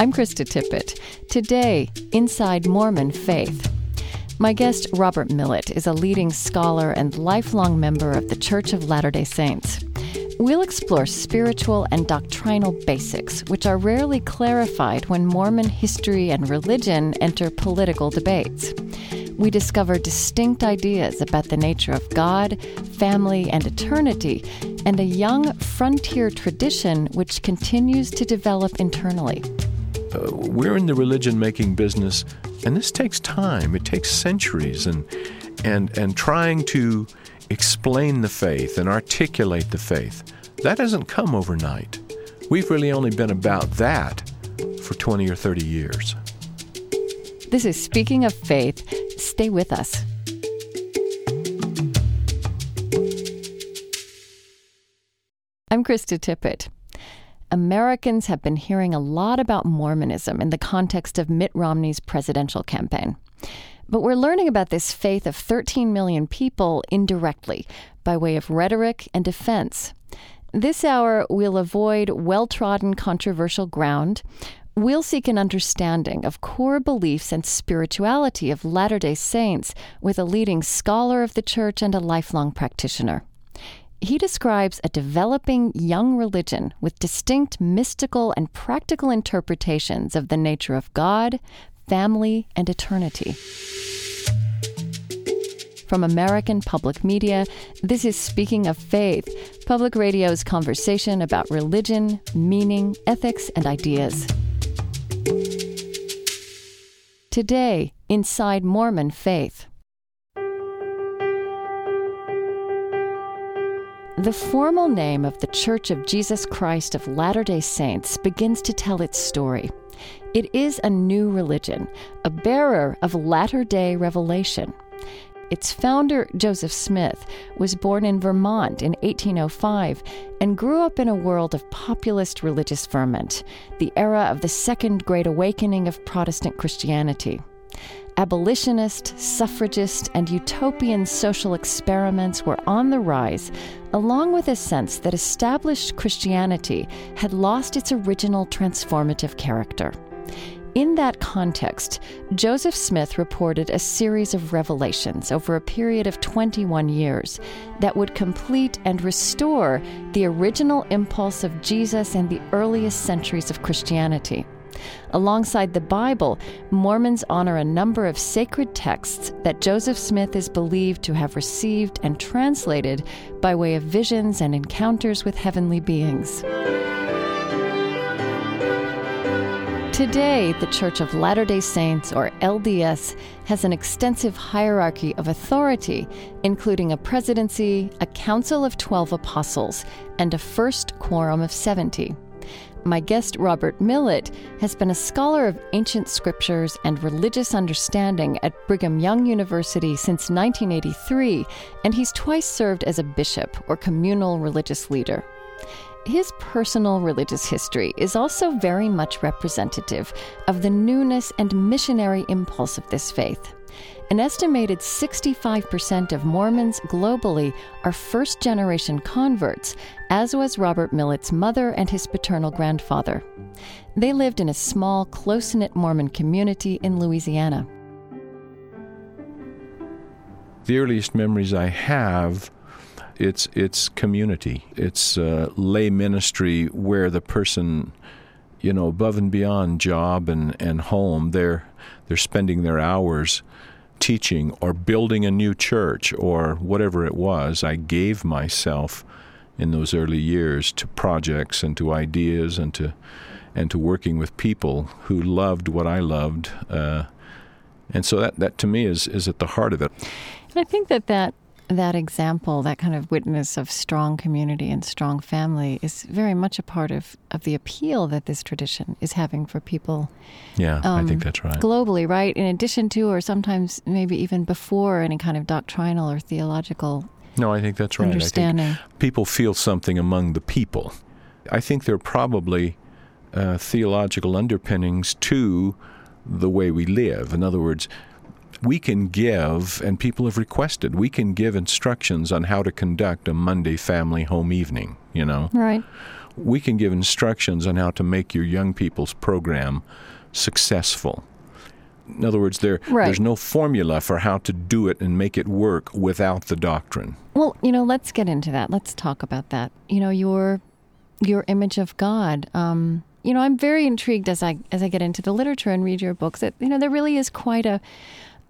I'm Krista Tippett. Today, Inside Mormon Faith. My guest, Robert Millet, is a leading scholar and lifelong member of the Church of Latter day Saints. We'll explore spiritual and doctrinal basics, which are rarely clarified when Mormon history and religion enter political debates. We discover distinct ideas about the nature of God, family, and eternity, and a young frontier tradition which continues to develop internally. Uh, we're in the religion making business, and this takes time. It takes centuries, and and and trying to explain the faith and articulate the faith that doesn't come overnight. We've really only been about that for 20 or 30 years. This is Speaking of Faith. Stay with us. I'm Krista Tippett. Americans have been hearing a lot about Mormonism in the context of Mitt Romney's presidential campaign. But we're learning about this faith of 13 million people indirectly by way of rhetoric and defense. This hour, we'll avoid well trodden controversial ground. We'll seek an understanding of core beliefs and spirituality of Latter day Saints with a leading scholar of the church and a lifelong practitioner. He describes a developing young religion with distinct mystical and practical interpretations of the nature of God, family, and eternity. From American Public Media, this is Speaking of Faith, public radio's conversation about religion, meaning, ethics, and ideas. Today, inside Mormon faith. The formal name of the Church of Jesus Christ of Latter day Saints begins to tell its story. It is a new religion, a bearer of latter day revelation. Its founder, Joseph Smith, was born in Vermont in 1805 and grew up in a world of populist religious ferment, the era of the Second Great Awakening of Protestant Christianity abolitionist, suffragist, and utopian social experiments were on the rise, along with a sense that established Christianity had lost its original transformative character. In that context, Joseph Smith reported a series of revelations over a period of 21 years that would complete and restore the original impulse of Jesus and the earliest centuries of Christianity. Alongside the Bible, Mormons honor a number of sacred texts that Joseph Smith is believed to have received and translated by way of visions and encounters with heavenly beings. Today, the Church of Latter day Saints, or LDS, has an extensive hierarchy of authority, including a presidency, a council of 12 apostles, and a first quorum of 70. My guest, Robert Millet, has been a scholar of ancient scriptures and religious understanding at Brigham Young University since 1983, and he's twice served as a bishop or communal religious leader. His personal religious history is also very much representative of the newness and missionary impulse of this faith. An estimated 65% of Mormons globally are first generation converts, as was Robert Millet's mother and his paternal grandfather. They lived in a small, close knit Mormon community in Louisiana. The earliest memories I have it's it's community. It's uh, lay ministry where the person, you know, above and beyond job and, and home, they're they're spending their hours teaching or building a new church or whatever it was, I gave myself in those early years to projects and to ideas and to and to working with people who loved what I loved. Uh, and so that, that to me is, is at the heart of it. And I think that that that example, that kind of witness of strong community and strong family, is very much a part of, of the appeal that this tradition is having for people. Yeah, um, I think that's right. Globally, right? In addition to, or sometimes maybe even before any kind of doctrinal or theological. No, I think that's right. Understanding. people feel something among the people. I think there are probably uh, theological underpinnings to the way we live. In other words, we can give, and people have requested, we can give instructions on how to conduct a Monday family home evening, you know. Right. We can give instructions on how to make your young people's program successful. In other words, there, Right. there's no formula for how to do it and make it work without the doctrine. Well, you know, let's get into that. Let's talk about that. You know, your your image of God. Um, you know, I'm very intrigued as I as I get into the literature and read your books. That you know, there really is quite a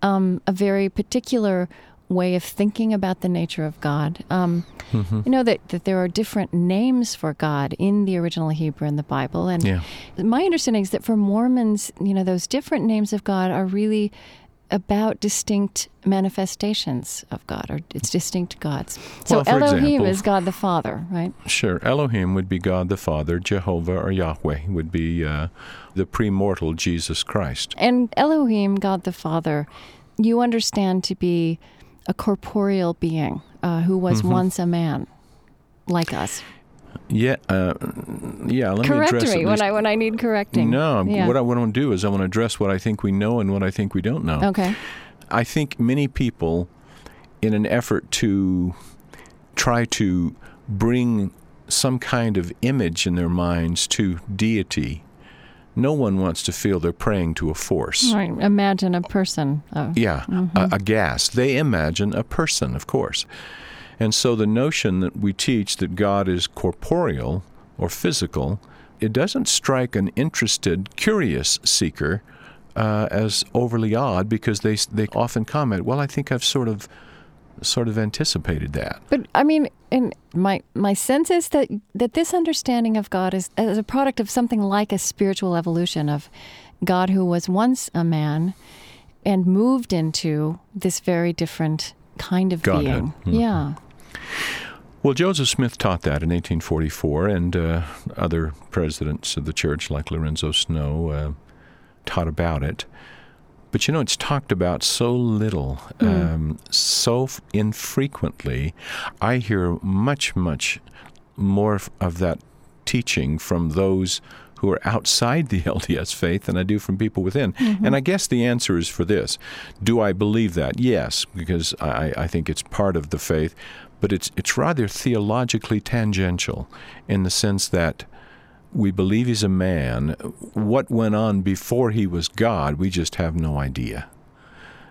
um, a very particular way of thinking about the nature of God. Um, Mm-hmm. You know that, that there are different names for God in the original Hebrew in the Bible, and Yeah. my understanding is that for Mormons, you know, those different names of God are really about distinct manifestations of God, or it's distinct gods. So Well, Elohim example- is God the Father, right? Sure. Elohim would be God the Father. Jehovah or Yahweh would be uh, the premortal Jesus Christ. And Elohim, God the Father, you understand to be a corporeal being uh, who was Mm-hmm. once a man, like us. Yeah, uh, yeah. Let me address me when I when I need correcting. No, Yeah. what I want to do is I want to address what I think we know and what I think we don't know. Okay. I think many people, in an effort to try to bring some kind of image in their minds to deity, no one wants to feel they're praying to a force. Right. Imagine a person. Oh. Yeah, a, a gas. They imagine a person, of course. And so the notion that we teach that God is corporeal or physical, it doesn't strike an interested, curious seeker uh, as overly odd because they they often comment, "Well, I think I've sort of sort of anticipated that." But I mean, and my my sense is that that this understanding of God is as a product of something like a spiritual evolution of God who was once a man and moved into this very different kind of Godhead. being. Mhm. Yeah. Well, Joseph Smith taught that in 1844, and uh, other presidents of the church, like Lorenzo Snow, uh, taught about it. But you know, it's talked about so little, um, so f- infrequently. I hear much, much more f- of that teaching from those who are outside the LDS faith than I do from people within. And I guess the answer is for this. Do I believe that? Yes, because I, I think it's part of the faith, but it's, it's rather theologically tangential in the sense that we believe he's a man. What went on before he was God, we just have no idea.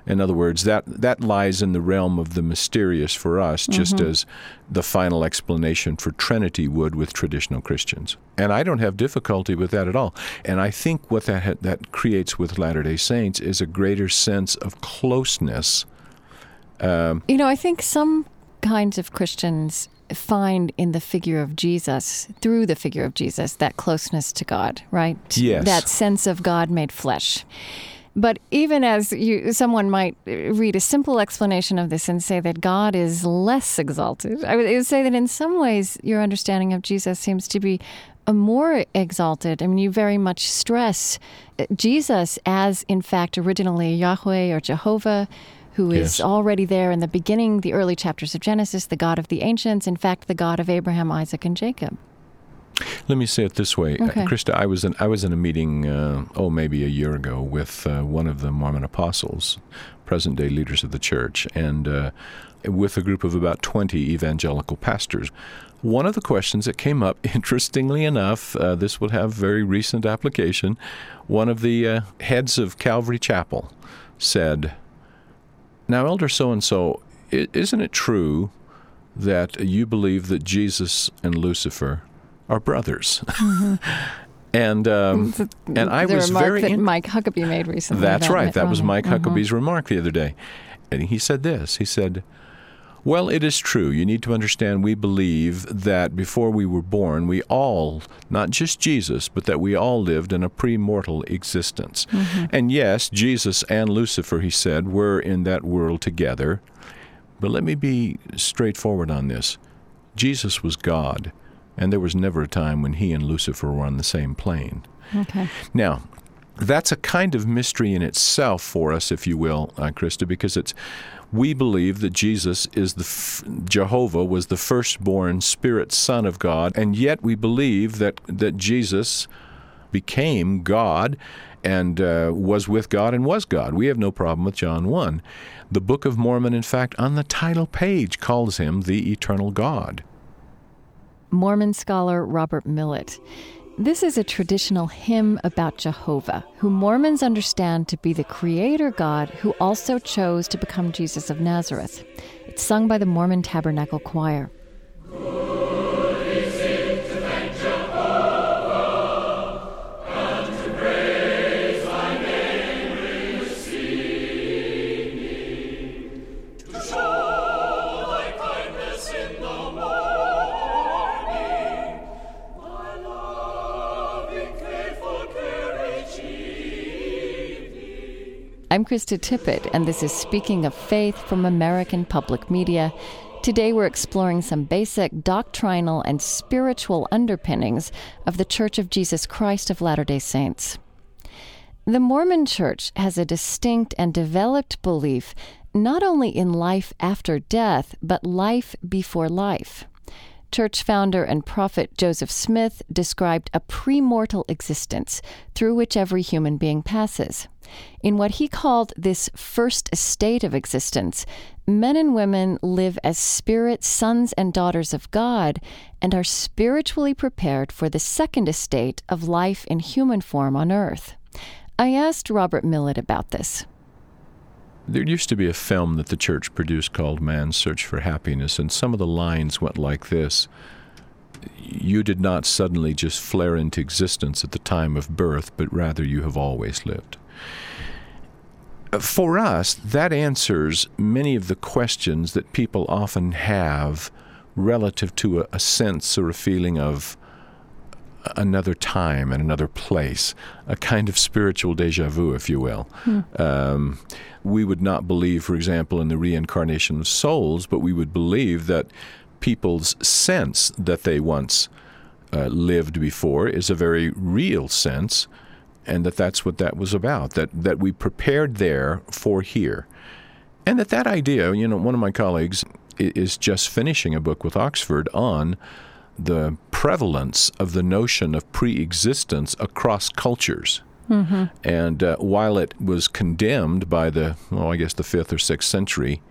In other words, that, that lies in the realm of the mysterious for us, just as the final explanation for Trinity would with traditional Christians. And I don't have difficulty with that at all. And I think what that, ha- that creates with Latter day Saints is a greater sense of closeness. Um, You know, I think some kinds of Christians find in the figure of Jesus, through the figure of Jesus, that closeness to God, right? Yes. That sense of God made flesh. But even as you, someone might read a simple explanation of this and say that God is less exalted, I would, say that in some ways your understanding of Jesus seems to be a more exalted. I mean, you very much stress uh, Jesus as, in fact, originally Yahweh or Jehovah, who is Yes. already there in the beginning, the early chapters of Genesis, the God of the ancients, in fact, the God of Abraham, Isaac, and Jacob. Let me say it this way, Okay. uh, Krista. I was in I was in a meeting, uh, oh maybe a year ago, with uh, one of the Mormon apostles, present day leaders of the church, and uh, with a group of about twenty evangelical pastors. One of the questions that came up, interestingly enough, uh, this would have very recent application. One of the uh, heads of Calvary Chapel said, "Now, Elder so and so, isn't it true that you believe that Jesus and Lucifer?" are brothers. and um, and I the was remark very that in- Mike Huckabee made recently. that's right. That was Romney. Mike Mhm. Huckabee's remark the other day. And he said this. He said, "Well, it is true. You need to understand we believe that before we were born, we all, not just Jesus, but that we all lived in a pre-mortal existence. And yes, Jesus and Lucifer, he said, were in that world together. But let me be straightforward on this. Jesus was God, and there was never a time when he and Lucifer were on the same plane. Okay. Now, that's a kind of mystery in itself for us, if you will, uh, Krista, because it's we believe that Jesus is the f- Jehovah was the firstborn spirit son of God, and yet we believe that that Jesus became God and uh, was with God and was God. We have no problem with John 1. The Book of Mormon, in fact, on the title page calls him the eternal God. Mormon scholar Robert Millet. This is a traditional hymn about Jehovah, who Mormons understand to be the creator God who also chose to become Jesus of Nazareth. It's sung by the Mormon Tabernacle Choir. I'm Krista Tippett, and this is Speaking of Faith from American Public Media. Today we're exploring some basic doctrinal and spiritual underpinnings of the Church of Jesus Christ of Latter day Saints. The Mormon Church has a distinct and developed belief not only in life after death, but life before life. Church founder and prophet Joseph Smith described a premortal existence through which every human being passes. In what he called this first state of existence, men and women live as spirit sons and daughters of God and are spiritually prepared for the second estate of life in human form on earth. I asked Robert Millet about this. There used to be a film that the church produced called Man's Search for Happiness, and some of the lines went like this You did not suddenly just flare into existence at the time of birth, but rather you have always lived. Uh, for us, that answers many of the questions that people often have relative to a, a sense or a feeling of another time and another place, a kind of spiritual deja vu, if you will. Hmm. Um, we would not believe, for example, in the reincarnation of souls, but we would believe that people's sense that they once uh, lived before is a very real sense, and that that's what that was about. That that we prepared there for here, and that that idea. You know, one of my colleagues is just finishing a book with Oxford on the prevalence of the notion of pre-existence across cultures. Mm-hmm. And uh, while it was condemned by the, well, I guess the fifth or sixth century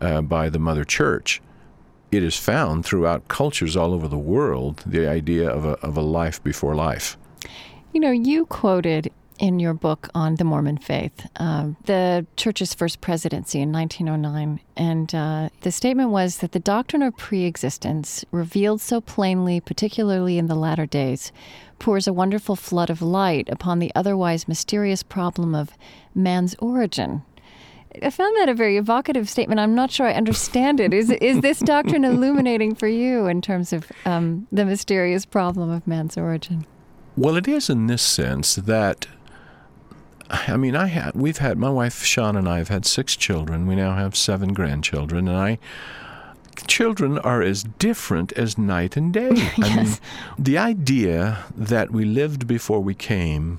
uh, by the Mother Church, it is found throughout cultures all over the world the idea of a, of a life before life. You know, you quoted in your book on the Mormon faith, uh, the church's first presidency in 1909. And uh, the statement was that the doctrine of preexistence, revealed so plainly, particularly in the latter days, pours a wonderful flood of light upon the otherwise mysterious problem of man's origin. I found that a very evocative statement. I'm not sure I understand it. Is is this doctrine illuminating for you in terms of um, the mysterious problem of man's origin? Well, it is in this sense that I mean, I had we've had my wife Sean and I have had six children. We now have seven grandchildren, and I children are as different as night and day. yes. I mean, the idea that we lived before we came,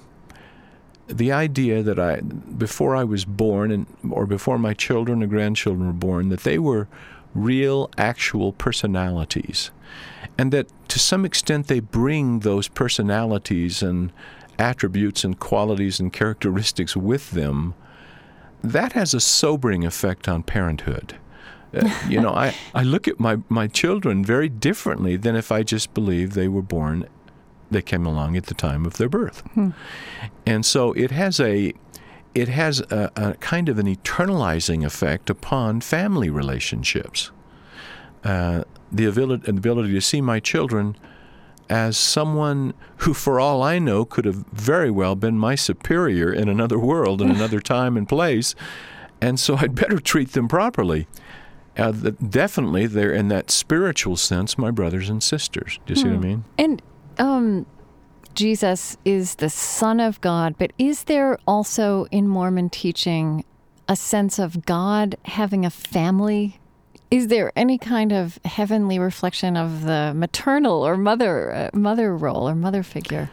the idea that I before I was born and or before my children or grandchildren were born, that they were real, actual personalities, and that to some extent they bring those personalities and attributes and qualities and characteristics with them, that has a sobering effect on parenthood. Uh, you know, I, I look at my, my children very differently than if I just believed they were born, they came along at the time of their birth. Hmm. And so it has a it has a, a, kind of an eternalizing effect upon family relationships. Uh, the ability, ability to see my children as someone who, for all I know, could have very well been my superior in another world, in another time and place. And so I'd better treat them properly. Uh, the, definitely, they're in that spiritual sense, my brothers and sisters. Do you see what I hmm. mean? And um, Jesus is the Son of God, but is there also in Mormon teaching a sense of God having a family is there any kind of heavenly reflection of the maternal or mother uh, mother role or mother figure?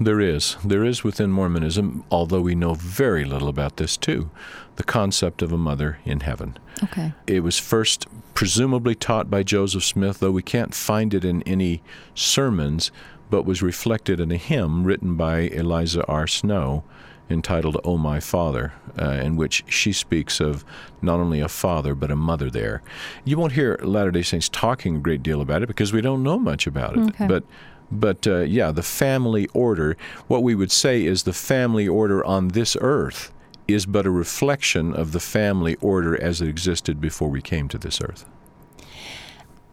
There is. There is within Mormonism, although we know very little about this too, the concept of a mother in heaven. Okay. It was first presumably taught by Joseph Smith, though we can't find it in any sermons, but was reflected in a hymn written by Eliza R. Snow entitled Oh My Father, uh, in which she speaks of not only a father, but a mother there. You won't hear Latter day Saints talking a great deal about it because we don't know much about it. Okay. But but uh, yeah, the family order, what we would say is the family order on this earth is but a reflection of the family order as it existed before we came to this earth.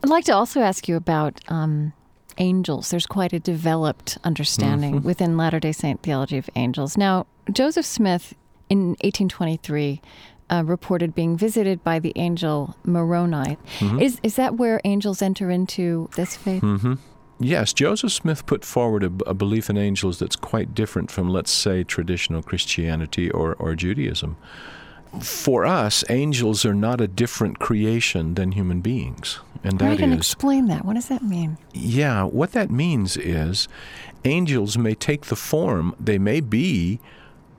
I'd like to also ask you about um, angels. There's quite a developed understanding Mm-hmm. within Latter day Saint theology of angels. Now, Joseph Smith in 1823 uh, reported being visited by the angel Moroni. Mm-hmm. Is, is that where angels enter into this faith? Yes, Joseph Smith put forward a, a belief in angels that's quite different from, let's say, traditional Christianity or, or Judaism. For us, angels are not a different creation than human beings. And Right, that and is, explain that. What does that mean? yeah, what that means is angels may take the form, they may be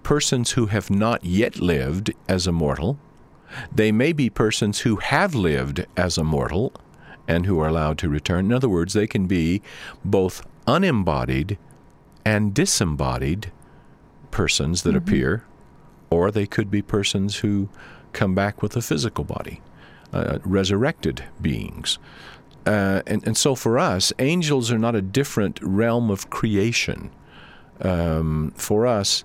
persons who have not yet lived as a mortal. They may be persons who have lived as a mortal and who are allowed to return. In other words, they can be both unembodied and disembodied persons that mm-hmm. appear, or they could be persons who come back with a physical body, uh, resurrected beings. Uh, and, and so for us, angels are not a different realm of creation. Um, for us,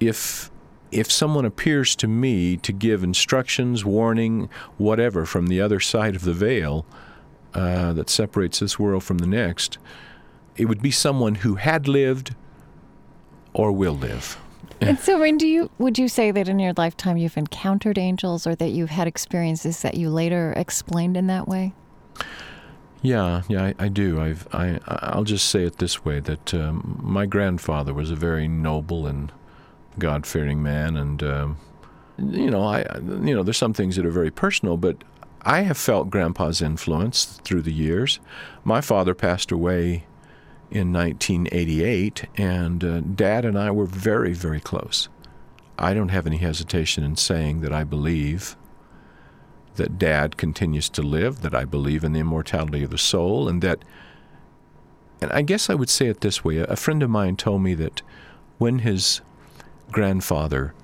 if if someone appears to me to give instructions, warning, whatever from the other side of the veil uh, that separates this world from the next, it would be someone who had lived or will live. And so, I mean, do you would you say that in your lifetime you've encountered angels, or that you've had experiences that you later explained in that way? Yeah, yeah, I, I do. I've, I, I'll just say it this way: that um, my grandfather was a very noble and God-fearing man, and um, you know, I, you know, there's some things that are very personal, but I have felt Grandpa's influence through the years. My father passed away in 1988, and uh, Dad and I were very, very close. I don't have any hesitation in saying that I believe that dad continues to live, that I believe in the immortality of the soul, and that, and I guess I would say it this way a friend of mine told me that when his grandfather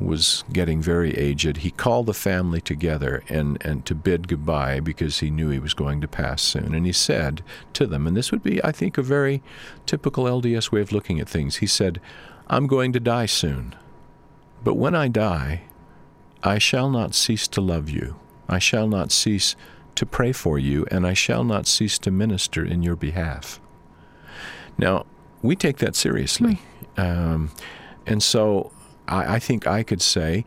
was getting very aged, he called the family together and, and to bid goodbye because he knew he was going to pass soon. And he said to them, and this would be, I think, a very typical LDS way of looking at things, he said, I'm going to die soon, but when I die, I shall not cease to love you. I shall not cease to pray for you, and I shall not cease to minister in your behalf. Now, we take that seriously. Um, and so I, I think I could say,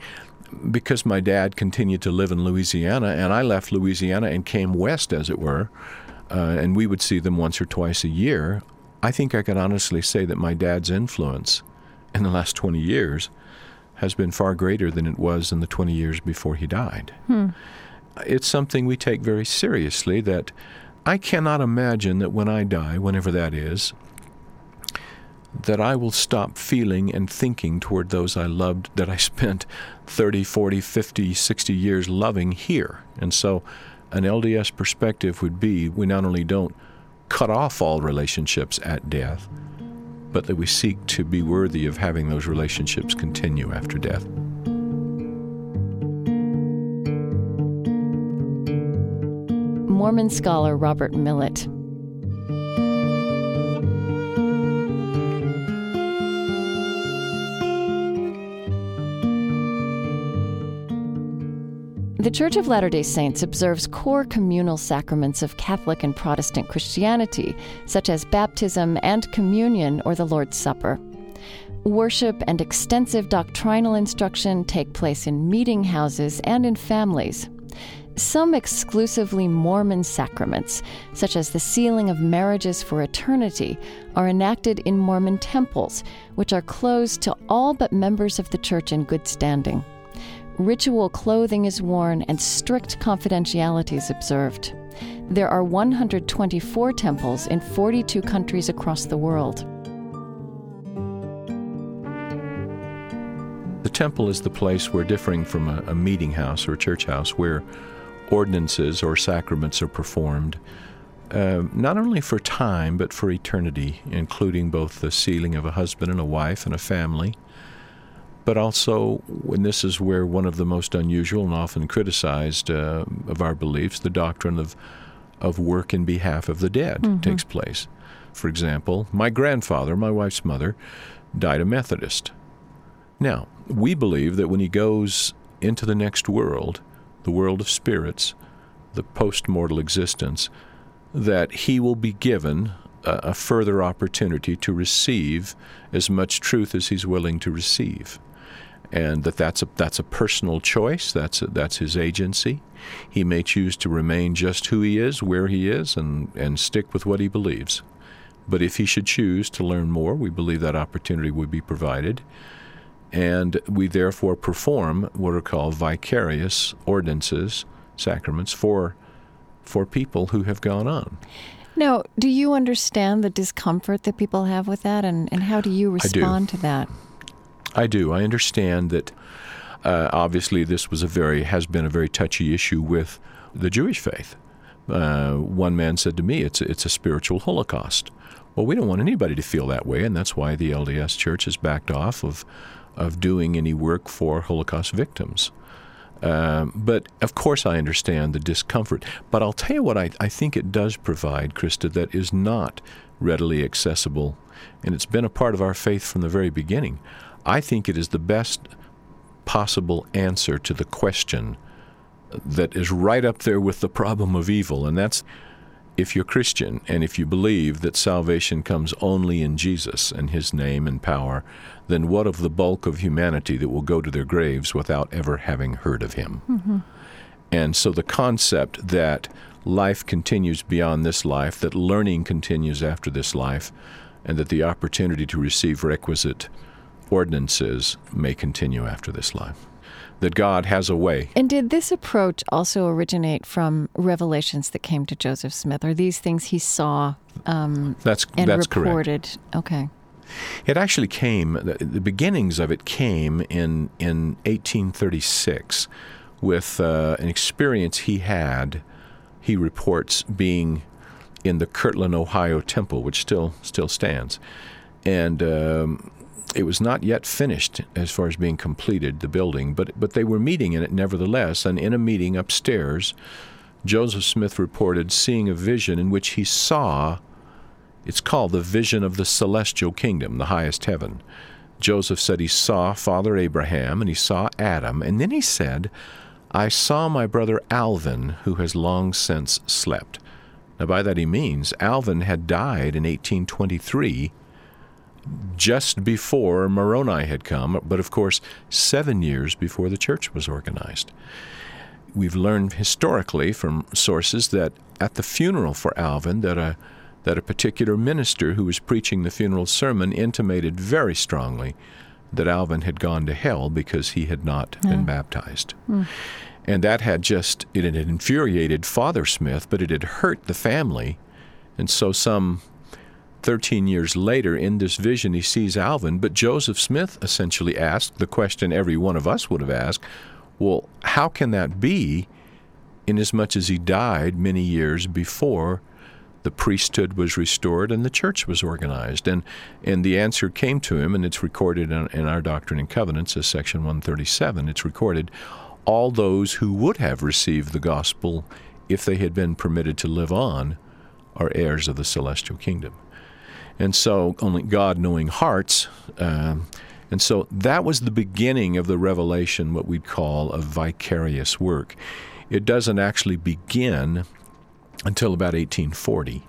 because my dad continued to live in Louisiana, and I left Louisiana and came west, as it were, uh, and we would see them once or twice a year, I think I can honestly say that my dad's influence in the last 20 years has been far greater than it was in the 20 years before he died. It's something we take very seriously that I cannot imagine that when I die, whenever that is, that I will stop feeling and thinking toward those I loved that I spent 30, 40, 50, 60 years loving here. And so an LDS perspective would be we not only don't cut off all relationships at death, but that we seek to be worthy of having those relationships continue after death. Mormon scholar Robert Millet. The Church of Latter day Saints observes core communal sacraments of Catholic and Protestant Christianity, such as baptism and communion or the Lord's Supper. Worship and extensive doctrinal instruction take place in meeting houses and in families. Some exclusively Mormon sacraments, such as the sealing of marriages for eternity, are enacted in Mormon temples, which are closed to all but members of the church in good standing. Ritual clothing is worn and strict confidentiality is observed. There are 124 temples in 42 countries across the world. The temple is the place where, differing from a, a meeting house or church house, where ordinances or sacraments are performed, uh, not only for time but for eternity, including both the sealing of a husband and a wife and a family, but also, and this is where one of the most unusual and often criticized uh, of our beliefs, the doctrine of of work in behalf of the dead mm-hmm. takes place. For example, my grandfather, my wife's mother, died a Methodist. Now, we believe that when he goes into the next world, the world of spirits, the post mortal existence, that he will be given a, a, further opportunity to receive as much truth as he's willing to receive. And that that's a, that's a personal choice, that's, a, that's his agency. He may choose to remain just who he is, where he is, and, and stick with what he believes. But if he should choose to learn more, we believe that opportunity would be provided. And we therefore perform what are called vicarious ordinances, sacraments, for, for people who have gone on. Now, do you understand the discomfort that people have with that, and, and how do you respond to that? I do. I understand that uh, obviously this was a very has been a very touchy issue with the Jewish faith. Uh, one man said to me, "It's a, it's a spiritual holocaust." Well, we don't want anybody to feel that way, and that's why the LDS Church has backed off of of doing any work for Holocaust victims. Um, but of course, I understand the discomfort. But I'll tell you what I, I think it does provide, Krista, that is not readily accessible, and it's been a part of our faith from the very beginning. I think it is the best possible answer to the question that is right up there with the problem of evil, and that's if you're Christian and if you believe that salvation comes only in Jesus and his name and power, then what of the bulk of humanity that will go to their graves without ever having heard of him? Mm-hmm. And so the concept that life continues beyond this life, that learning continues after this life, and that the opportunity to receive requisite ordinances may continue after this life that God has a way. And did this approach also originate from revelations that came to Joseph Smith? Are these things he saw um, that's, and that's reported? Correct. Okay. It actually came, the, the, beginnings of it came in, in 1836 with uh, an experience he had, he reports, being in the Kirtland, Ohio temple, which still still stands. And um, it was not yet finished as far as being completed, the building, but, but they were meeting in it nevertheless. And in a meeting upstairs, Joseph Smith reported seeing a vision in which he saw, it's called the vision of the celestial kingdom, the highest heaven. Joseph said he saw Father Abraham and he saw Adam, and then he said, I saw my brother Alvin, who has long since slept. Now, by that he means Alvin had died in 1823 just before Moroni had come, but of course, seven years before the church was organized. We've learned historically from sources that at the funeral for Alvin, that a that a particular minister who was preaching the funeral sermon intimated very strongly that Alvin had gone to hell because he had not yeah. been baptized. Mm. And that had just, it had infuriated Father Smith, but it had hurt the family. And so, some 13 years later, in this vision, he sees Alvin, but Joseph Smith essentially asked the question every one of us would have asked well, how can that be, inasmuch as he died many years before the priesthood was restored and the church was organized? And, and the answer came to him, and it's recorded in, in our Doctrine and Covenants as section 137. It's recorded all those who would have received the gospel if they had been permitted to live on are heirs of the celestial kingdom. And so, only God knowing hearts. Um, and so that was the beginning of the revelation, what we'd call a vicarious work. It doesn't actually begin until about 1840.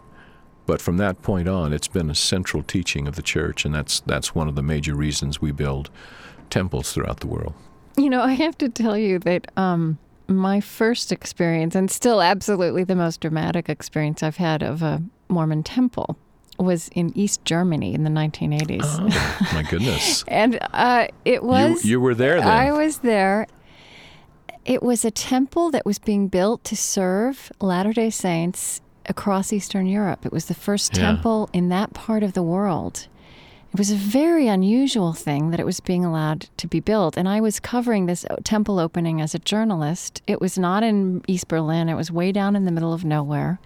But from that point on, it's been a central teaching of the church, and that's, that's one of the major reasons we build temples throughout the world. You know, I have to tell you that um, my first experience, and still absolutely the most dramatic experience I've had of a Mormon temple, was in East Germany in the 1980s. Oh, my goodness. and uh, it was. You, you, were there then? I was there. It was a temple that was being built to serve Latter day Saints across Eastern Europe. It was the first yeah. temple in that part of the world. It was a very unusual thing that it was being allowed to be built. And I was covering this temple opening as a journalist. It was not in East Berlin, it was way down in the middle of nowhere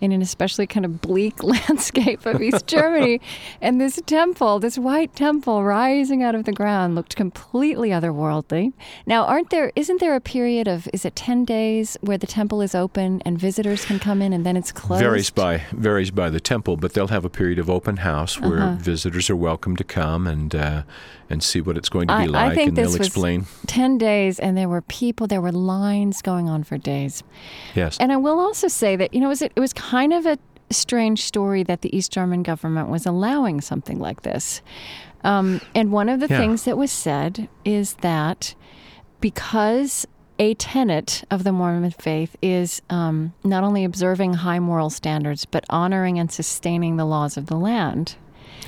in an especially kind of bleak landscape of East Germany. And this temple, this white temple rising out of the ground, looked completely otherworldly. Now, aren't there? Isn't there a period of is it ten days where the temple is open and visitors can come in, and then it's closed? Varies by varies by the temple, but they'll have a period of open house where Uh-huh. visitors are welcome to come and uh, and see what it's going to be I- like, I think and this they'll was explain. 10 days, and there were people, there were lines going on for days. Yes. And I will also say that, you know, it was, it was kind of a strange story that the East German government was allowing something like this. Um, and one of the Yeah. things that was said is that because a tenet of the Mormon faith is um, not only observing high moral standards, but honoring and sustaining the laws of the land.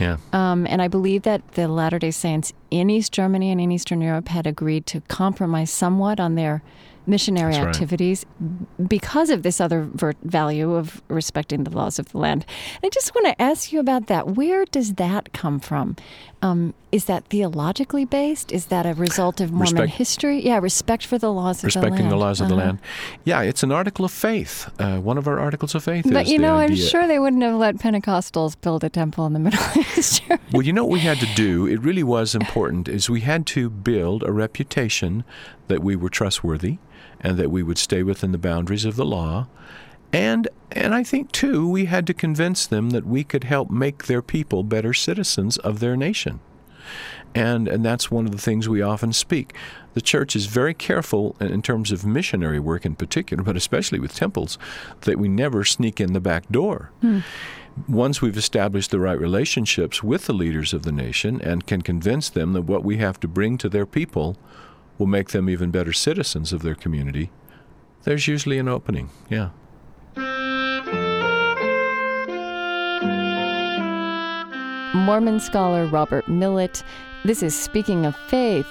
yeah. Um, and I believe that the Latter day Saints in East Germany and in Eastern Europe had agreed to compromise somewhat on their missionary That's right. activities because of this other ver- value of respecting the laws of the land. And I just want to ask you about that. Where does that come from? Um, is that theologically based? Is that a result of Mormon Respect- history? Yeah, respect for the laws of the land. Respecting the laws of the Uh-huh. land. Yeah, it's an article of faith. Uh, one of our articles of faith But you know, I'm sure they wouldn't have let Pentecostals build a temple in the Middle East. Well, you know what we had to do? It really was important. Is we had to build a reputation that we were trustworthy, and that we would stay within the boundaries of the law, and and I think too we had to convince them that we could help make their people better citizens of their nation. And and that's one of the things we often speak. The church is very careful in in terms of missionary work in particular, but especially with temples, that we never sneak in the back door hmm. once we've established the right relationships with the leaders of the nation and can convince them that what we have to bring to their people will make them even better citizens of their community, there's usually an opening. Yeah. Mormon scholar Robert Millet. This is Speaking of Faith.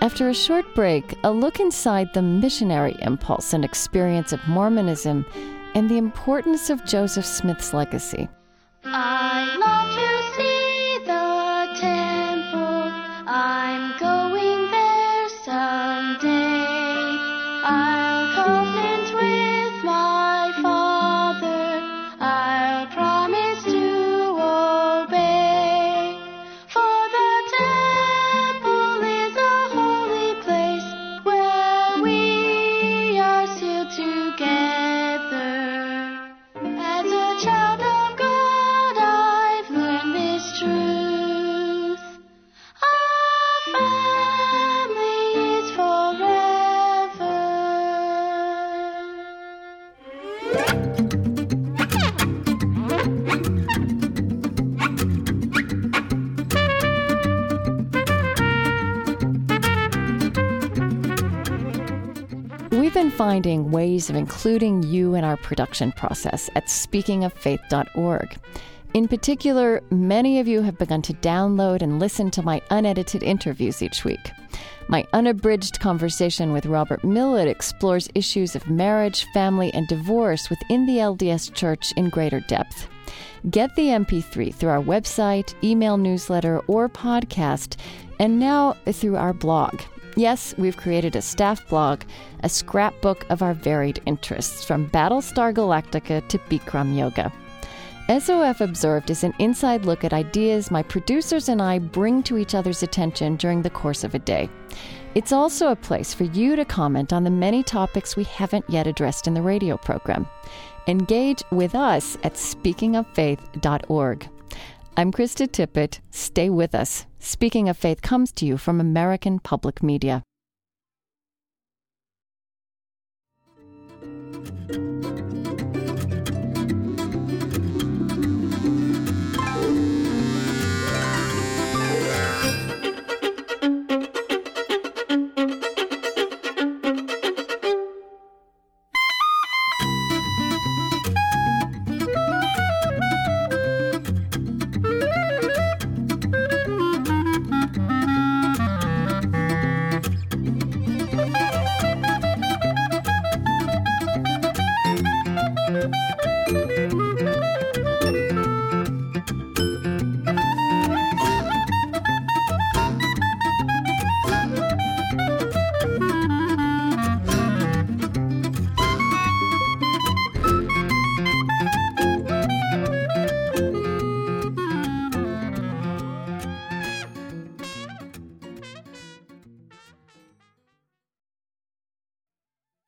After a short break, a look inside the missionary impulse and experience of Mormonism and the importance of Joseph Smith's legacy. Finding ways of including you in our production process at speakingoffaith.org. In particular, many of you have begun to download and listen to my unedited interviews each week. My unabridged conversation with Robert Millet explores issues of marriage, family, and divorce within the LDS Church in greater depth. Get the MP3 through our website, email newsletter, or podcast, and now through our blog. Yes, we've created a staff blog, a scrapbook of our varied interests, from Battlestar Galactica to Bikram Yoga. SOF Observed is an inside look at ideas my producers and I bring to each other's attention during the course of a day. It's also a place for you to comment on the many topics we haven't yet addressed in the radio program. Engage with us at speakingoffaith.org. I'm Krista Tippett. Stay with us. Speaking of Faith comes to you from American Public Media.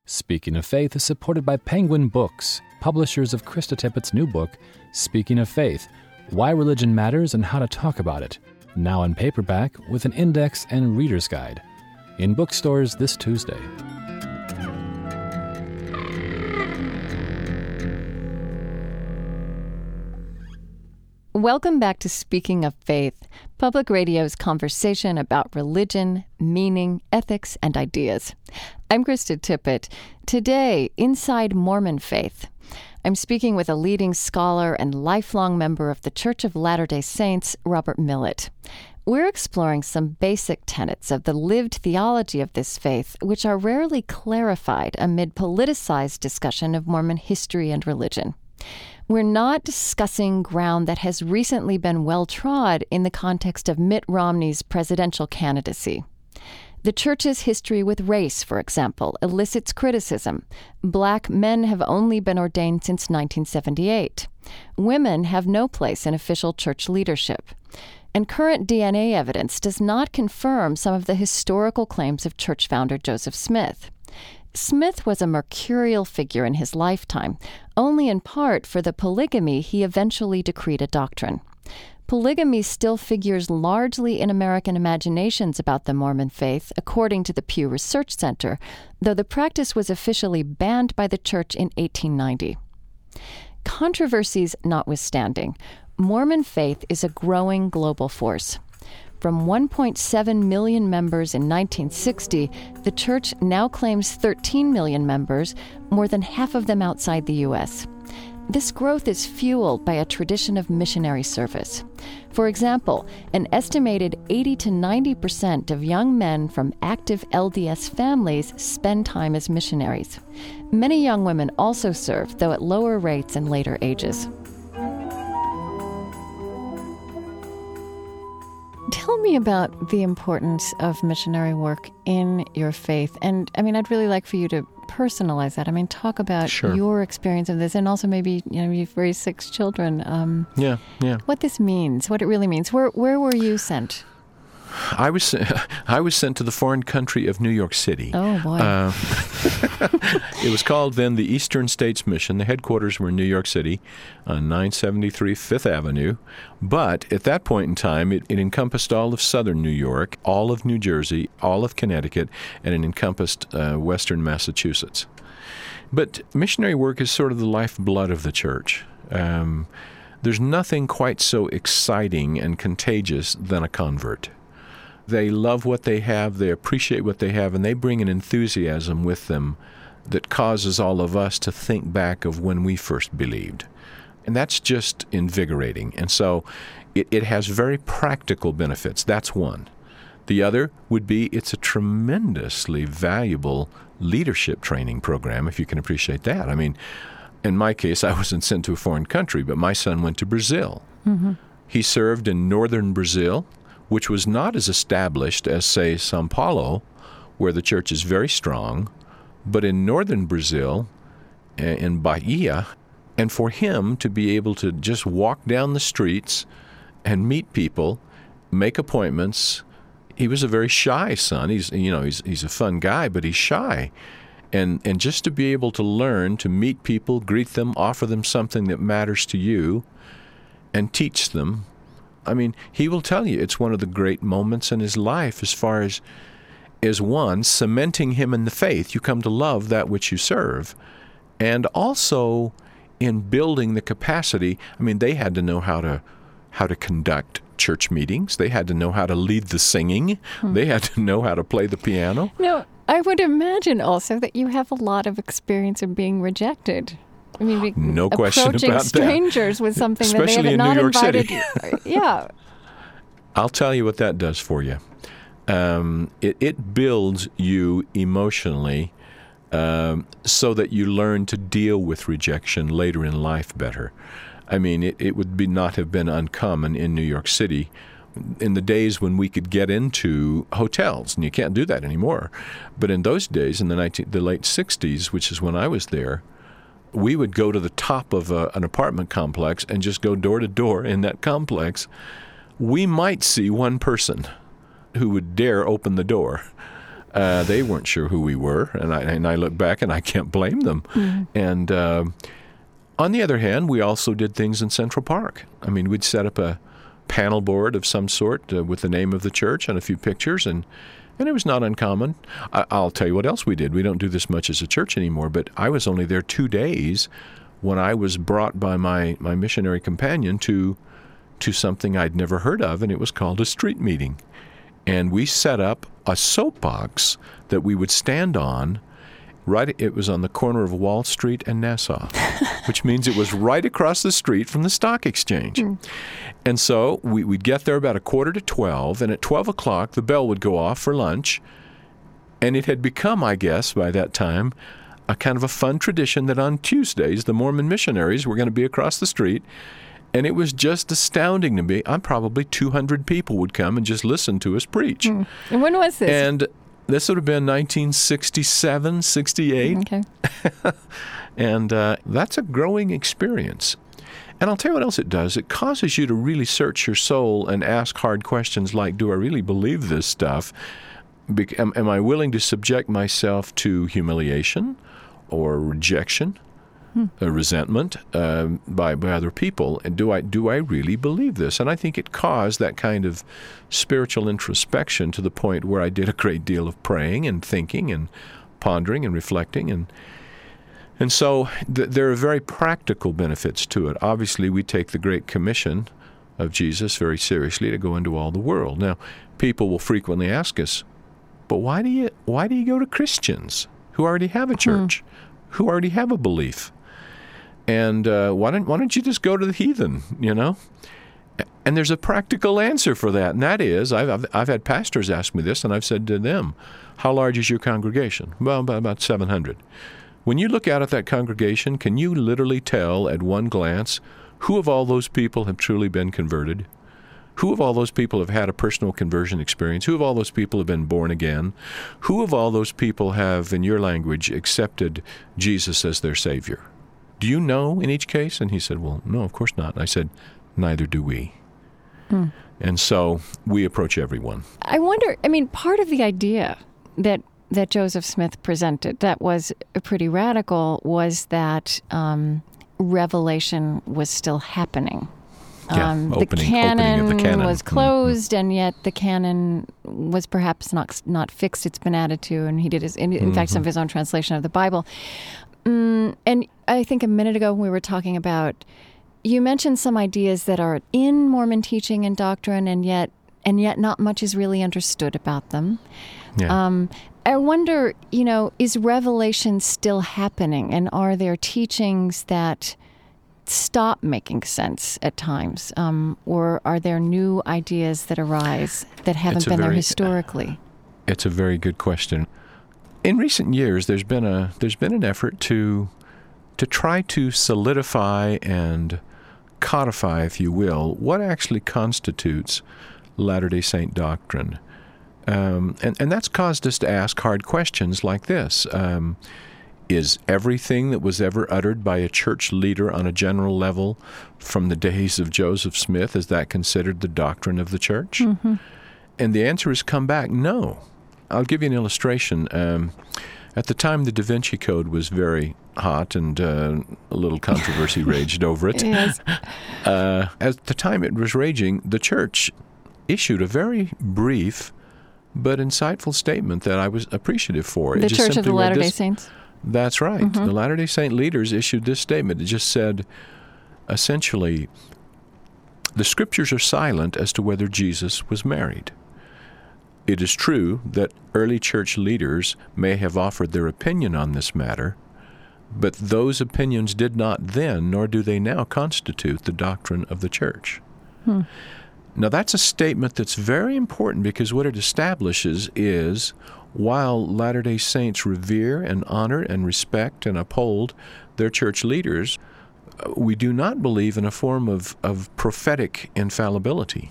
Speaking of Faith is supported by Penguin Books, publishers of Krista Tippett's new book, Speaking of Faith Why Religion Matters and How to Talk About It, now in paperback with an index and reader's guide. In bookstores this Tuesday. Welcome back to Speaking of Faith, Public Radio's conversation about religion, meaning, ethics, and ideas. I'm Krista Tippett. Today, inside Mormon faith. I'm speaking with a leading scholar and lifelong member of the Church of Latter day Saints, Robert Millet. We're exploring some basic tenets of the lived theology of this faith, which are rarely clarified amid politicized discussion of Mormon history and religion. We're not discussing ground that has recently been well trod in the context of Mitt Romney's presidential candidacy. The church's history with race, for example, elicits criticism. Black men have only been ordained since 1978. Women have no place in official church leadership. And current DNA evidence does not confirm some of the historical claims of church founder Joseph Smith. Smith was a mercurial figure in his lifetime, only in part for the polygamy he eventually decreed a doctrine. Polygamy still figures largely in American imaginations about the Mormon faith, according to the Pew Research Center, though the practice was officially banned by the church in 1890. Controversies notwithstanding, Mormon faith is a growing global force. From 1.7 million members in 1960, the church now claims 13 million members, more than half of them outside the U.S. This growth is fueled by a tradition of missionary service. For example, an estimated 80 to 90 percent of young men from active LDS families spend time as missionaries. Many young women also serve, though at lower rates and later ages. Tell me about the importance of missionary work in your faith. And I mean, I'd really like for you to personalize that. I mean, talk about Sure. your experience of this, and also maybe you know you've raised six children. Um, Yeah, yeah. what this means, what it really means. Where where were you sent? I was I was sent to the foreign country of New York City. Oh boy, Uh, it was called then the Eastern States Mission. The headquarters were in New York City on 973 Fifth Avenue. But at that point in time, it, it encompassed all of southern New York, all of New Jersey, all of Connecticut, and it encompassed uh, western Massachusetts. But missionary work is sort of the lifeblood of the church. Um, there's nothing quite so exciting and contagious than a convert. They love what they have, they appreciate what they have, and they bring an enthusiasm with them that causes all of us to think back of when we first believed. And that's just invigorating. And so it, it has very practical benefits. That's one. The other would be it's a tremendously valuable leadership training program, if you can appreciate that. I mean, in my case, I wasn't sent to a foreign country, but my son went to Brazil. Mm-hmm. He served in northern Brazil, which was not as established as, say, Sao Paulo, where the church is very strong, but in northern Brazil, in Bahia, and for him to be able to just walk down the streets and meet people, make appointments. He was a very shy son. He's you know he's he's a fun guy, but he's shy, and and just to be able to learn to meet people, greet them, offer them something that matters to you, and teach them. I mean, he will tell you it's one of the great moments in his life as far as is one cementing him in the faith. You come to love that which you serve, and also in building the capacity. I mean, they had to know how to how to conduct church meetings. They had to know how to lead the singing. Hmm. They had to know how to play the piano. no. I would imagine also that you have a lot of experience of being rejected. I mean, No question approaching about that. strangers with something Especially that they in have New not York invited City. Yeah, I'll tell you what that does for you. Um, it, it builds you emotionally um, so that you learn to deal with rejection later in life better. I mean, it, it would be not have been uncommon in New York City in the days when we could get into hotels, and you can't do that anymore. But in those days, in the 19, the late 60s, which is when I was there, we would go to the top of a, an apartment complex and just go door to door in that complex. We might see one person who would dare open the door. Uh, they weren't sure who we were, and I, and I look back and I can't blame them. And uh, on the other hand, we also did things in Central Park. I mean, we'd set up a panel board of some sort uh, with the name of the church and a few pictures, and and it was not uncommon. I, I'll tell you what else we did. We don't do this much as a church anymore, but I was only there two days when I was brought by my, my missionary companion to to something I'd never heard of, and it was called a street meeting. And we set up a soapbox that we would stand on. Right, it was on the corner of Wall Street and Nassau, which means it was right across the street from the stock exchange. Hmm. And so we, we'd get there about a quarter to 12, and at 12 o'clock, the bell would go off for lunch. And it had become, I guess, by that time, a kind of a fun tradition that on Tuesdays, the Mormon missionaries were going to be across the street. And it was just astounding to me. I'm probably 200 people would come and just listen to us preach. Hmm. And when was this? And this would have been 1967, 68. okay. And uh, that's a growing experience. And I'll tell you what else it does. It causes you to really search your soul and ask hard questions like Do I really believe this stuff? Bec- am, am I willing to subject myself to humiliation or rejection? A resentment um, by by other people, and do I do I really believe this? And I think it caused that kind of spiritual introspection to the point where I did a great deal of praying and thinking and pondering and reflecting and and so th- there are very practical benefits to it. Obviously, we take the Great Commission of Jesus very seriously to go into all the world. Now, people will frequently ask us, "But why do you why do you go to Christians who already have a church, who already have a belief, and uh, why don't why don't you just go to the heathen?" You know. And there's a practical answer for that, and that is I've, I've, I've had pastors ask me this, and I've said to them, How large is your congregation? Well, about, about 700. When you look out at that congregation, can you literally tell at one glance who of all those people have truly been converted? Who of all those people have had a personal conversion experience? Who of all those people have been born again? Who of all those people have, in your language, accepted Jesus as their Savior? Do you know in each case? And he said, Well, no, of course not. And I said, Neither do we. And so we approach everyone. I wonder. I mean, part of the idea that that Joseph Smith presented that was pretty radical was that um, revelation was still happening. Yeah, Um, the, canon opening the canon. was Mhm. closed, and yet the canon was perhaps not not fixed its to, and he did his, in, in fact, some of his own translation of the Bible. Mm, and I think a minute ago when we were talking about, you mentioned some ideas that are in Mormon teaching and doctrine, and yet and yet not much is really understood about them. Yeah. Um, I wonder, you know, is revelation still happening, and are there teachings that stop making sense at times, um, or are there new ideas that arise that haven't been there historically? It's a very good question. In recent years, there's been a there's been an effort to to try to solidify and codify, if you will, what actually constitutes Latter Day Saint doctrine, um, and and that's caused us to ask hard questions like this. Um, is everything that was ever uttered by a church leader on a general level from the days of Joseph Smith is that considered the doctrine of the church? And the answer has come back no. I'll give you an illustration. Um, at the time, the Da Vinci Code was very hot and uh, a little controversy raged over it. Yes. Uh, at the time it was raging, the church issued a very brief but insightful statement that I was appreciative for. It the just Church of the Latter day Saints. that's right. The Latter day Saint leaders issued this statement. It just said essentially, the scriptures are silent as to whether Jesus was married. It is true that early church leaders may have offered their opinion on this matter, but those opinions did not then, nor do they now, constitute the doctrine of the church. Now, that's a statement that's very important because what it establishes is while Latter day Saints revere and honor and respect and uphold their church leaders, uh, we do not believe in a form of, of prophetic infallibility.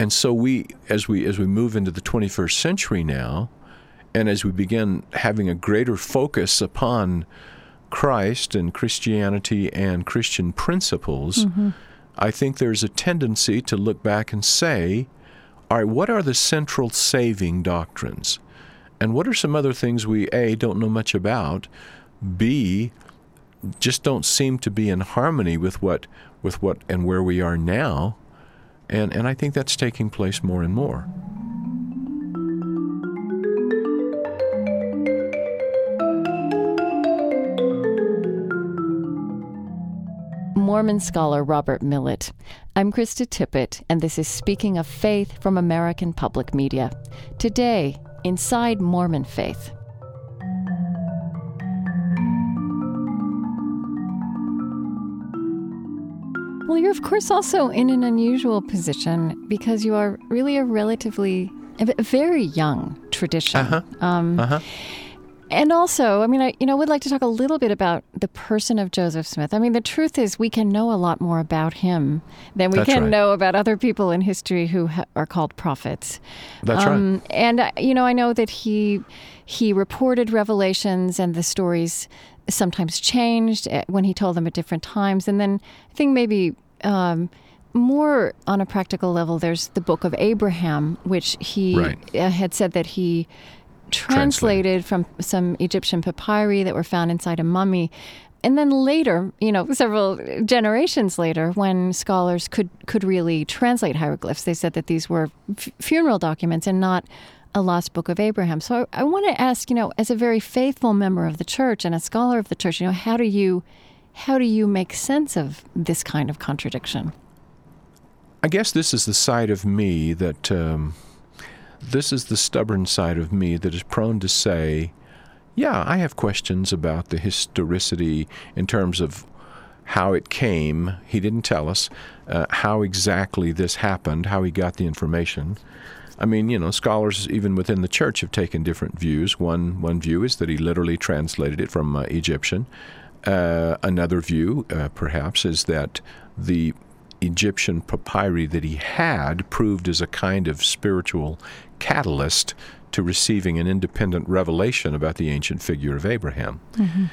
And so we as we as we move into the 21st century now and as we begin having a greater focus upon Christ and Christianity and Christian principles, mm-hmm. I think there's a tendency to look back and say, all right, what are the central saving doctrines? And what are some other things we A, don't know much about, B, just don't seem to be in harmony with what with what and where we are now. And and I think that's taking place more and more. Mormon scholar Robert Millet. I'm Krista Tippett, and this is Speaking of Faith from American Public Media. Today, Inside Mormon Faith. Well, you're, of course, also in an unusual position because you are really a relatively, a very young tradition. Uh-huh. Um, uh-huh. And also, I mean, I you know would like to talk a little bit about the person of Joseph Smith. I mean, the truth is, we can know a lot more about him than we That's can right. know about other people in history who ha- are called prophets. That's um, right. And uh, you know, I know that he he reported revelations, and the stories sometimes changed uh, when he told them at different times. And then I think maybe. Um, more on a practical level, there's the Book of Abraham, which he right. uh, had said that he translated, from some Egyptian papyri that were found inside a mummy. And then later, you know, several generations later, when scholars could, could really translate hieroglyphs, they said that these were f- funeral documents and not a lost book of Abraham. So I, I want to ask, you know, as a very faithful member of the church and a scholar of the church, you know, how do you how do you make sense of this kind of contradiction? I guess this is the side of me that um, this is the stubborn side of me that is prone to say, yeah, I have questions about the historicity in terms of how it came. He didn't tell us uh, how exactly this happened, how he got the information. I mean, you know, scholars even within the church have taken different views. One one view is that he literally translated it from uh, Egyptian. Uh, another view, uh, perhaps, is that the Egyptian papyri that he had proved as a kind of spiritual catalyst to receiving an independent revelation about the ancient figure of Abraham. Mm-hmm.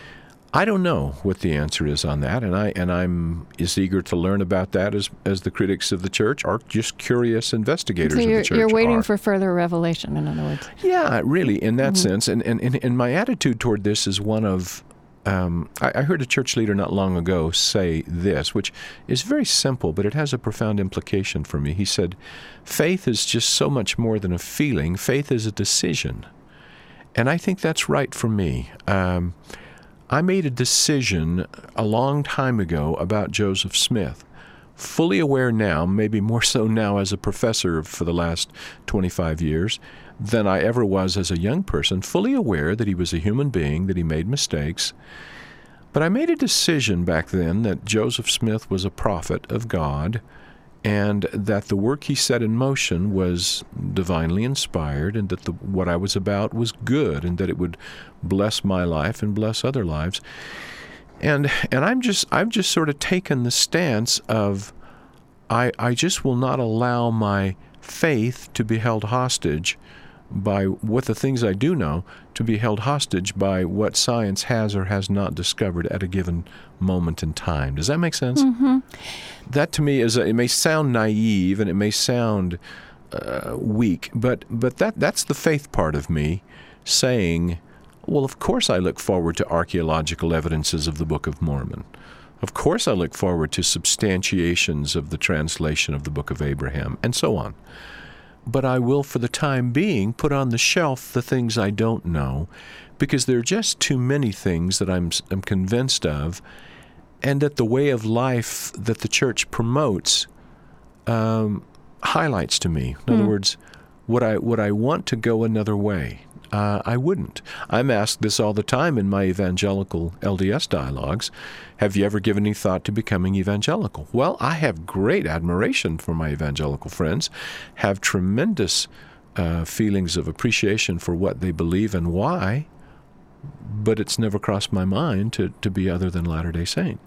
I don't know what the answer is on that, and I and I'm as eager to learn about that as as the critics of the church are just curious investigators so of the church. You're waiting are. for further revelation, in other words. Yeah, really, in that mm-hmm. sense, and, and and and my attitude toward this is one of um, I, I, heard a church leader not long ago say this, which is very simple, but it has a profound implication for me. He said, Faith is just so much more than a feeling, faith is a decision. And I think that's right for me. Um, I made a decision a long time ago about Joseph Smith. Fully aware now, maybe more so now as a professor for the last 25 years, than I ever was as a young person, fully aware that he was a human being, that he made mistakes. But I made a decision back then that Joseph Smith was a prophet of God and that the work he set in motion was divinely inspired and that the, what I was about was good and that it would bless my life and bless other lives. And and I'm just I've just sort of taken the stance of I I just will not allow my faith to be held hostage by what the things I do know to be held hostage by what science has or has not discovered at a given moment in time. Does that make sense? Mm-hmm. That to me is a, it may sound naive and it may sound uh, weak, but but that that's the faith part of me saying, well, of course I look forward to archaeological evidences of the Book of Mormon. Of course I look forward to substantiations of the translation of the Book of Abraham and so on but I will, for the time being, put on the shelf the things I don't know, because there are just too many things that I'm, I'm convinced of, and that the way of life that the church promotes um, highlights to me. In mm. other hmm. words, would I would I want to go another way? Uh, I wouldn't. I'm asked this all the time in my evangelical LDS dialogues. Have you ever given any thought to becoming evangelical? Well, I have great admiration for my evangelical friends, have tremendous uh, feelings of appreciation for what they believe and why, but it's never crossed my mind to, to be other than Latter day Saint.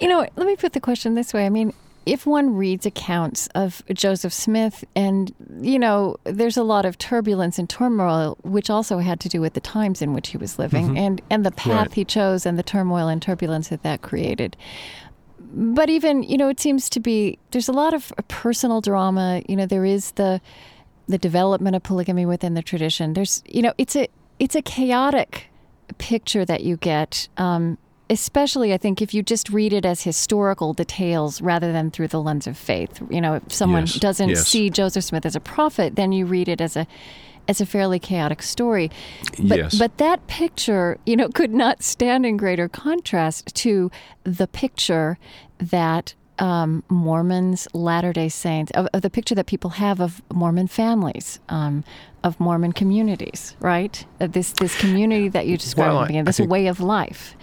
You know, let me put the question this way. I mean, if one reads accounts of Joseph Smith, and, you know, there's a lot of turbulence and turmoil, which also had to do with the times in which he was living mm-hmm. and, and the path right. he chose and the turmoil and turbulence that that created. But even, you know, it seems to be there's a lot of personal drama. You know, there is the the development of polygamy within the tradition. There's, you know, it's a it's a chaotic picture that you get. Um, especially, I think, if you just read it as historical details rather than through the lens of faith. You know, if someone Yes, doesn't yes. see Joseph Smith as a prophet, then you read it as a as a fairly chaotic story. But, Yes. but that picture, you know, could not stand in greater contrast to the picture that um, Mormons, Latter Day Saints, of, of the picture that people have of Mormon families, um, of Mormon communities, right? This this community that you described Well, I- this way of life.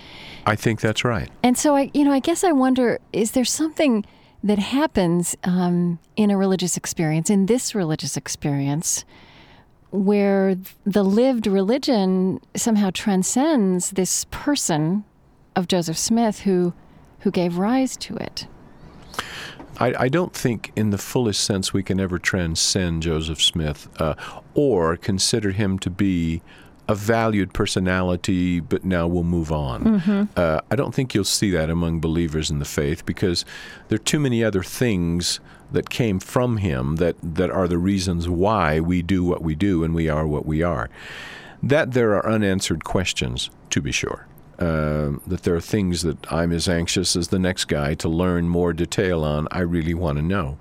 I think that's right. And so I, you know, I guess I wonder: is there something that happens um, in a religious experience, in this religious experience, where the lived religion somehow transcends this person of Joseph Smith who who gave rise to it? I, I don't think, in the fullest sense, we can ever transcend Joseph Smith uh, or consider him to be a valued personality, but now we'll move on. Uh, I don't think you'll see that among believers in the faith because there are too many other things that came from him that, that are the reasons why we do what we do and we are what we are. That there are unanswered questions, to be sure. Um, that there are things that I'm as anxious as the next guy to learn more detail on. I really want to know,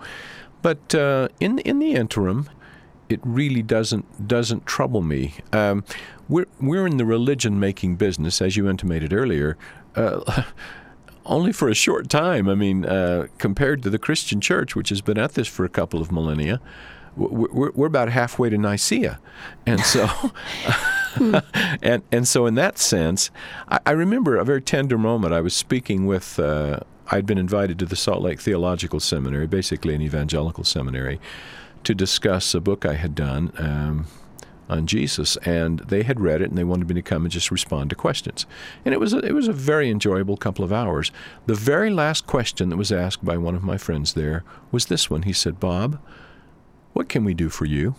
but uh, in in the interim, it really doesn't doesn't trouble me. Um, we're we're in the religion making business, as you intimated earlier. Uh, only for a short time. I mean, uh, compared to the Christian Church, which has been at this for a couple of millennia, we're, we're about halfway to Nicaea, and so. and and so in that sense, I, I remember a very tender moment. I was speaking with. Uh, I'd been invited to the Salt Lake Theological Seminary, basically an evangelical seminary, to discuss a book I had done um, on Jesus, and they had read it and they wanted me to come and just respond to questions. And it was a, it was a very enjoyable couple of hours. The very last question that was asked by one of my friends there was this one. He said, "Bob, what can we do for you?"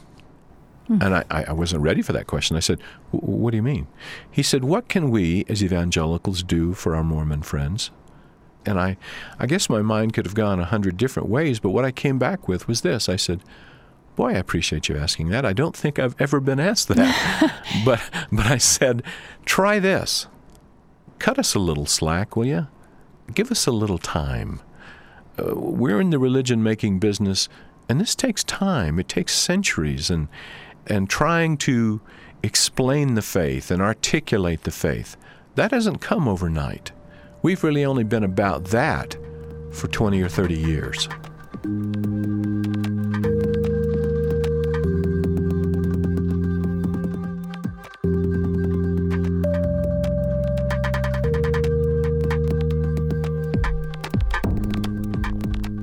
Hmm. And I, I I wasn't ready for that question. I said, What do you mean? He said, What can we as evangelicals do for our Mormon friends? And I, I guess my mind could have gone a hundred different ways, but what I came back with was this. I said, Boy, I appreciate you asking that. I don't think I've ever been asked that. but, but I said, Try this. Cut us a little slack, will you? Give us a little time. Uh, we're in the religion making business, and this takes time. It takes centuries, and and trying to explain the faith and articulate the faith that doesn't come overnight. We've really only been about that for 20 or 30 years.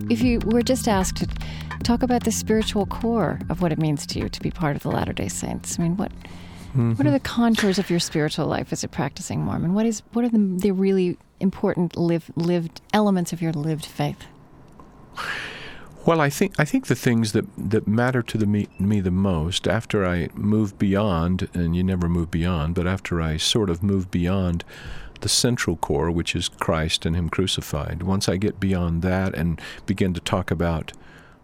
If you were just asked to talk about the spiritual core of what it means to you to be part of the Latter Day Saints, I mean, what what are mm-hmm. the contours of your spiritual life as a practicing Mormon? What is what are the, the really important live, lived elements of your lived faith? Well, I think I think the things that, that matter to the me, me the most after I move beyond, and you never move beyond, but after I sort of move beyond the central core, which is Christ and Him crucified. Once I get beyond that and begin to talk about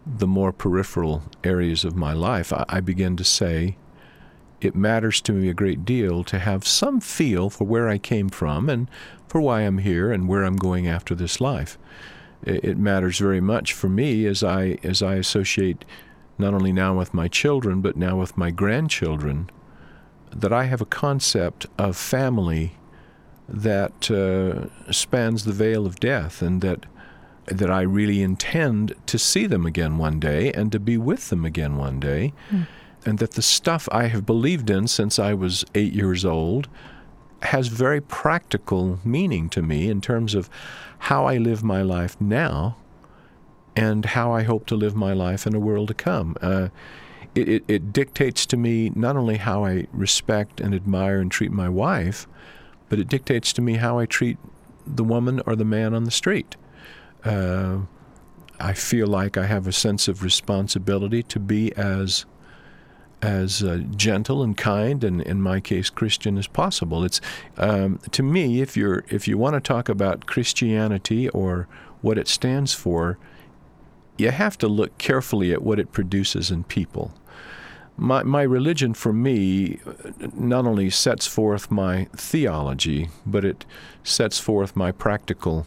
the more peripheral areas of my life, I, I begin to say, it matters to me a great deal to have some feel for where I came from and for why I'm here and where I'm going after this life. It matters very much for me as I as I associate not only now with my children but now with my grandchildren that I have a concept of family that uh, spans the veil of death and that that I really intend to see them again one day and to be with them again one day and that the stuff I have believed in since I was 8 years old has very practical meaning to me in terms of how I live my life now and how I hope to live my life in a world to come. Uh, it, it, it dictates to me not only how I respect and admire and treat my wife, but it dictates to me how I treat the woman or the man on the street. Uh, I feel like I have a sense of responsibility to be as as uh, gentle and kind, and in my case, Christian as possible. It's um, to me, if you're if you want to talk about Christianity or what it stands for, you have to look carefully at what it produces in people. My, my religion for me not only sets forth my theology, but it sets forth my practical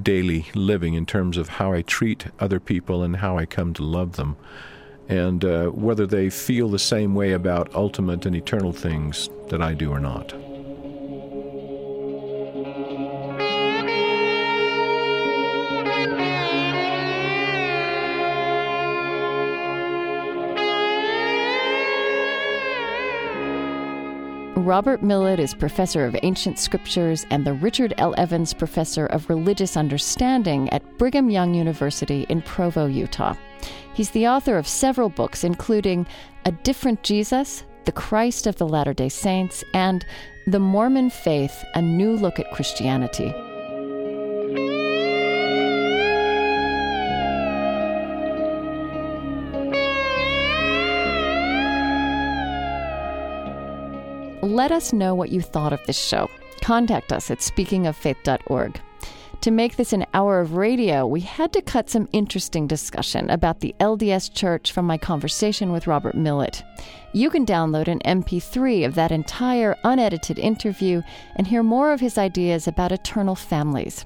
daily living in terms of how I treat other people and how I come to love them. And uh, whether they feel the same way about ultimate and eternal things that I do or not. Robert Millet is professor of ancient scriptures and the Richard L. Evans Professor of Religious Understanding at Brigham Young University in Provo, Utah. He's the author of several books, including A Different Jesus, The Christ of the Latter day Saints, and The Mormon Faith A New Look at Christianity. Let us know what you thought of this show. Contact us at speakingoffaith.org. To make this an hour of radio, we had to cut some interesting discussion about the LDS Church from my conversation with Robert Millet. You can download an MP3 of that entire unedited interview and hear more of his ideas about eternal families.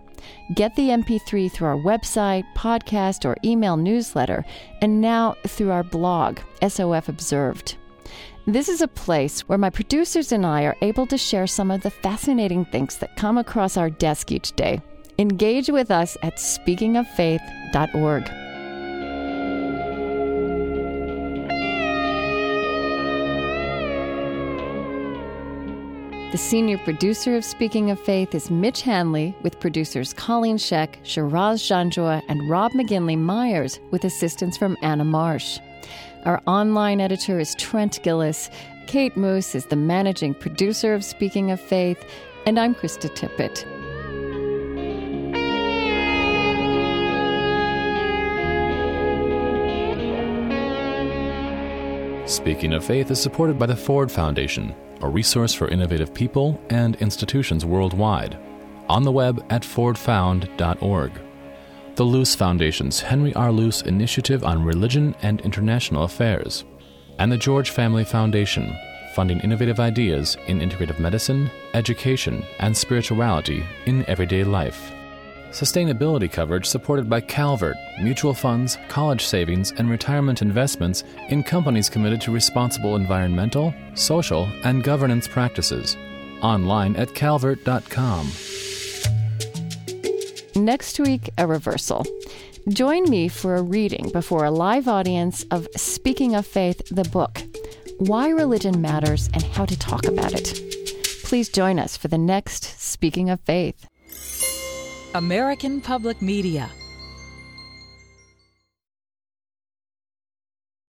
Get the MP3 through our website, podcast, or email newsletter, and now through our blog, SOF Observed. This is a place where my producers and I are able to share some of the fascinating things that come across our desk each day. Engage with us at speakingoffaith.org. The senior producer of Speaking of Faith is Mitch Hanley, with producers Colleen Scheck, Shiraz Janjua, and Rob McGinley Myers, with assistance from Anna Marsh. Our online editor is Trent Gilliss. Kate Moos is the managing producer of Speaking of Faith, and I'm Krista Tippett. Speaking of Faith is supported by the Ford Foundation, a resource for innovative people and institutions worldwide. On the web at fordfound.org the Luce Foundation's Henry R. Luce Initiative on Religion and International Affairs, and the George Family Foundation, funding innovative ideas in integrative medicine, education, and spirituality in everyday life. Sustainability coverage supported by Calvert, mutual funds, college savings, and retirement investments in companies committed to responsible environmental, social, and governance practices. Online at calvert.com. Next week, a reversal. Join me for a reading before a live audience of Speaking of Faith, the book Why Religion Matters and How to Talk About It. Please join us for the next Speaking of Faith. American Public Media